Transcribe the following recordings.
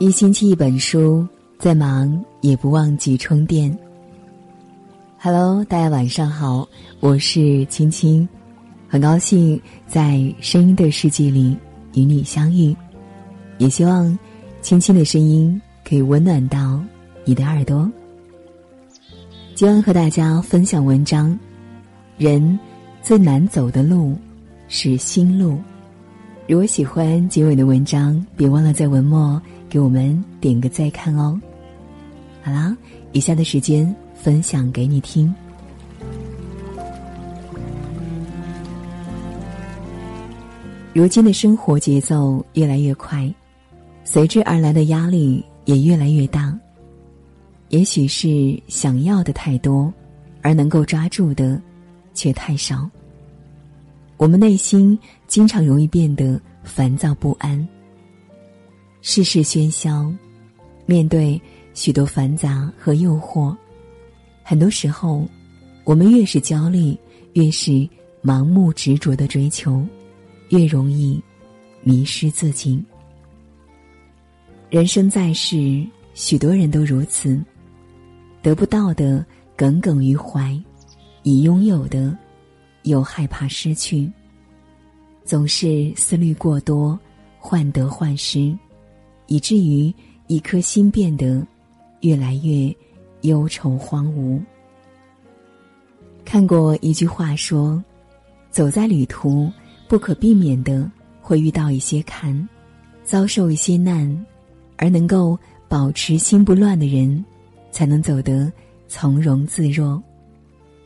一星期一本书，再忙也不忘记充电。Hello，大家晚上好，我是青青，很高兴在声音的世界里与你相遇，也希望青青的声音可以温暖到你的耳朵。今晚和大家分享文章：人最难走的路是心路。如果喜欢结尾的文章，别忘了在文末给我们点个再看哦。好啦，以下的时间分享给你听。如今的生活节奏越来越快，随之而来的压力也越来越大。也许是想要的太多，而能够抓住的却太少。我们内心经常容易变得烦躁不安。世事喧嚣，面对许多繁杂和诱惑，很多时候，我们越是焦虑，越是盲目执着的追求，越容易迷失自己。人生在世，许多人都如此，得不到的耿耿于怀，已拥有的。又害怕失去，总是思虑过多，患得患失，以至于一颗心变得越来越忧愁荒芜。看过一句话说：“走在旅途，不可避免的会遇到一些坎，遭受一些难，而能够保持心不乱的人，才能走得从容自若。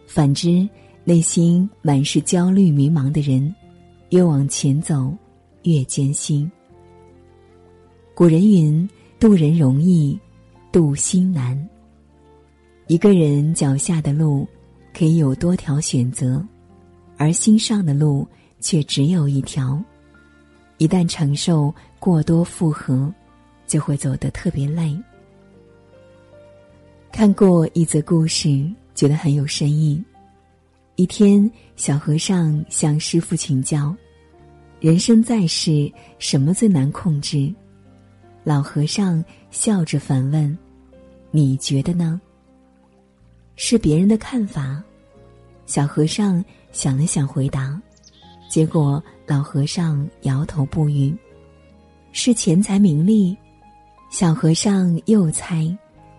反之。”内心满是焦虑、迷茫的人，越往前走，越艰辛。古人云：“渡人容易，渡心难。”一个人脚下的路可以有多条选择，而心上的路却只有一条。一旦承受过多负荷，就会走得特别累。看过一则故事，觉得很有深意。一天，小和尚向师傅请教：“人生在世，什么最难控制？”老和尚笑着反问：“你觉得呢？”是别人的看法。小和尚想了想，回答：“结果老和尚摇头不语。”是钱财名利。小和尚又猜，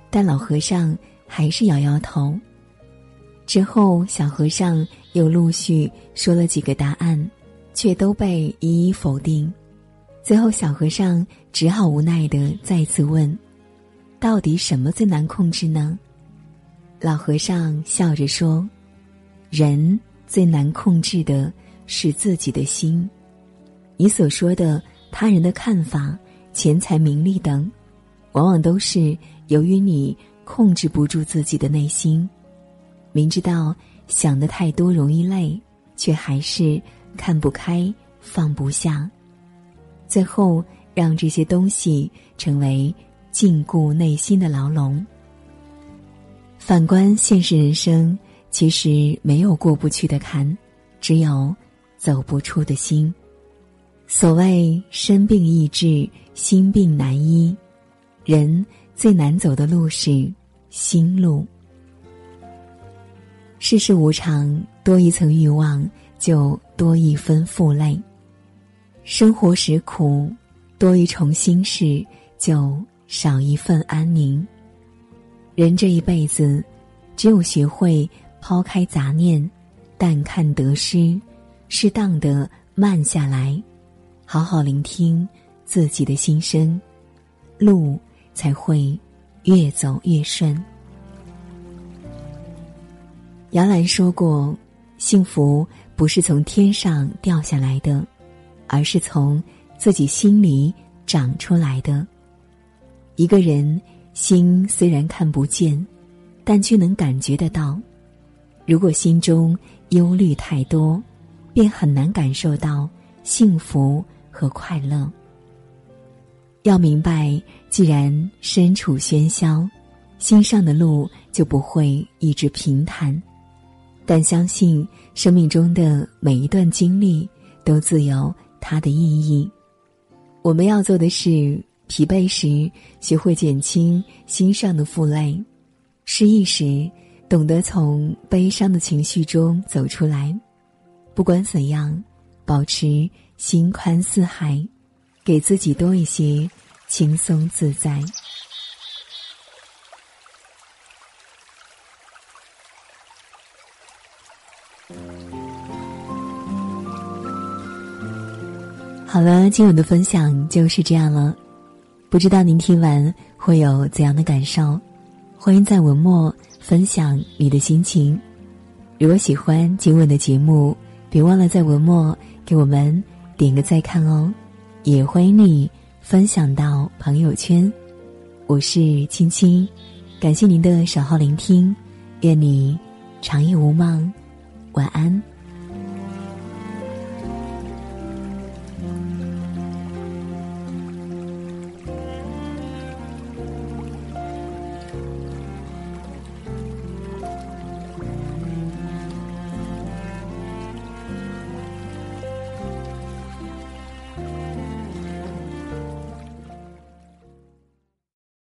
但老和尚还是摇摇头。之后，小和尚又陆续说了几个答案，却都被一一否定。最后，小和尚只好无奈的再次问：“到底什么最难控制呢？”老和尚笑着说：“人最难控制的是自己的心。你所说的他人的看法、钱财名利等，往往都是由于你控制不住自己的内心。”明知道想的太多容易累，却还是看不开放不下，最后让这些东西成为禁锢内心的牢笼。反观现实人生，其实没有过不去的坎，只有走不出的心。所谓身病易治，心病难医，人最难走的路是心路。世事无常，多一层欲望就多一分负累；生活时苦，多一重心事就少一份安宁。人这一辈子，只有学会抛开杂念，淡看得失，适当的慢下来，好好聆听自己的心声，路才会越走越顺。杨澜说过：“幸福不是从天上掉下来的，而是从自己心里长出来的。一个人心虽然看不见，但却能感觉得到。如果心中忧虑太多，便很难感受到幸福和快乐。要明白，既然身处喧嚣，心上的路就不会一直平坦。”但相信生命中的每一段经历都自有它的意义。我们要做的是疲惫时学会减轻心上的负累，失意时懂得从悲伤的情绪中走出来。不管怎样，保持心宽似海，给自己多一些轻松自在。好了，今晚的分享就是这样了。不知道您听完会有怎样的感受？欢迎在文末分享你的心情。如果喜欢今晚的节目，别忘了在文末给我们点个再看哦。也欢迎你分享到朋友圈。我是青青，感谢您的守候聆听，愿你长夜无梦，晚安。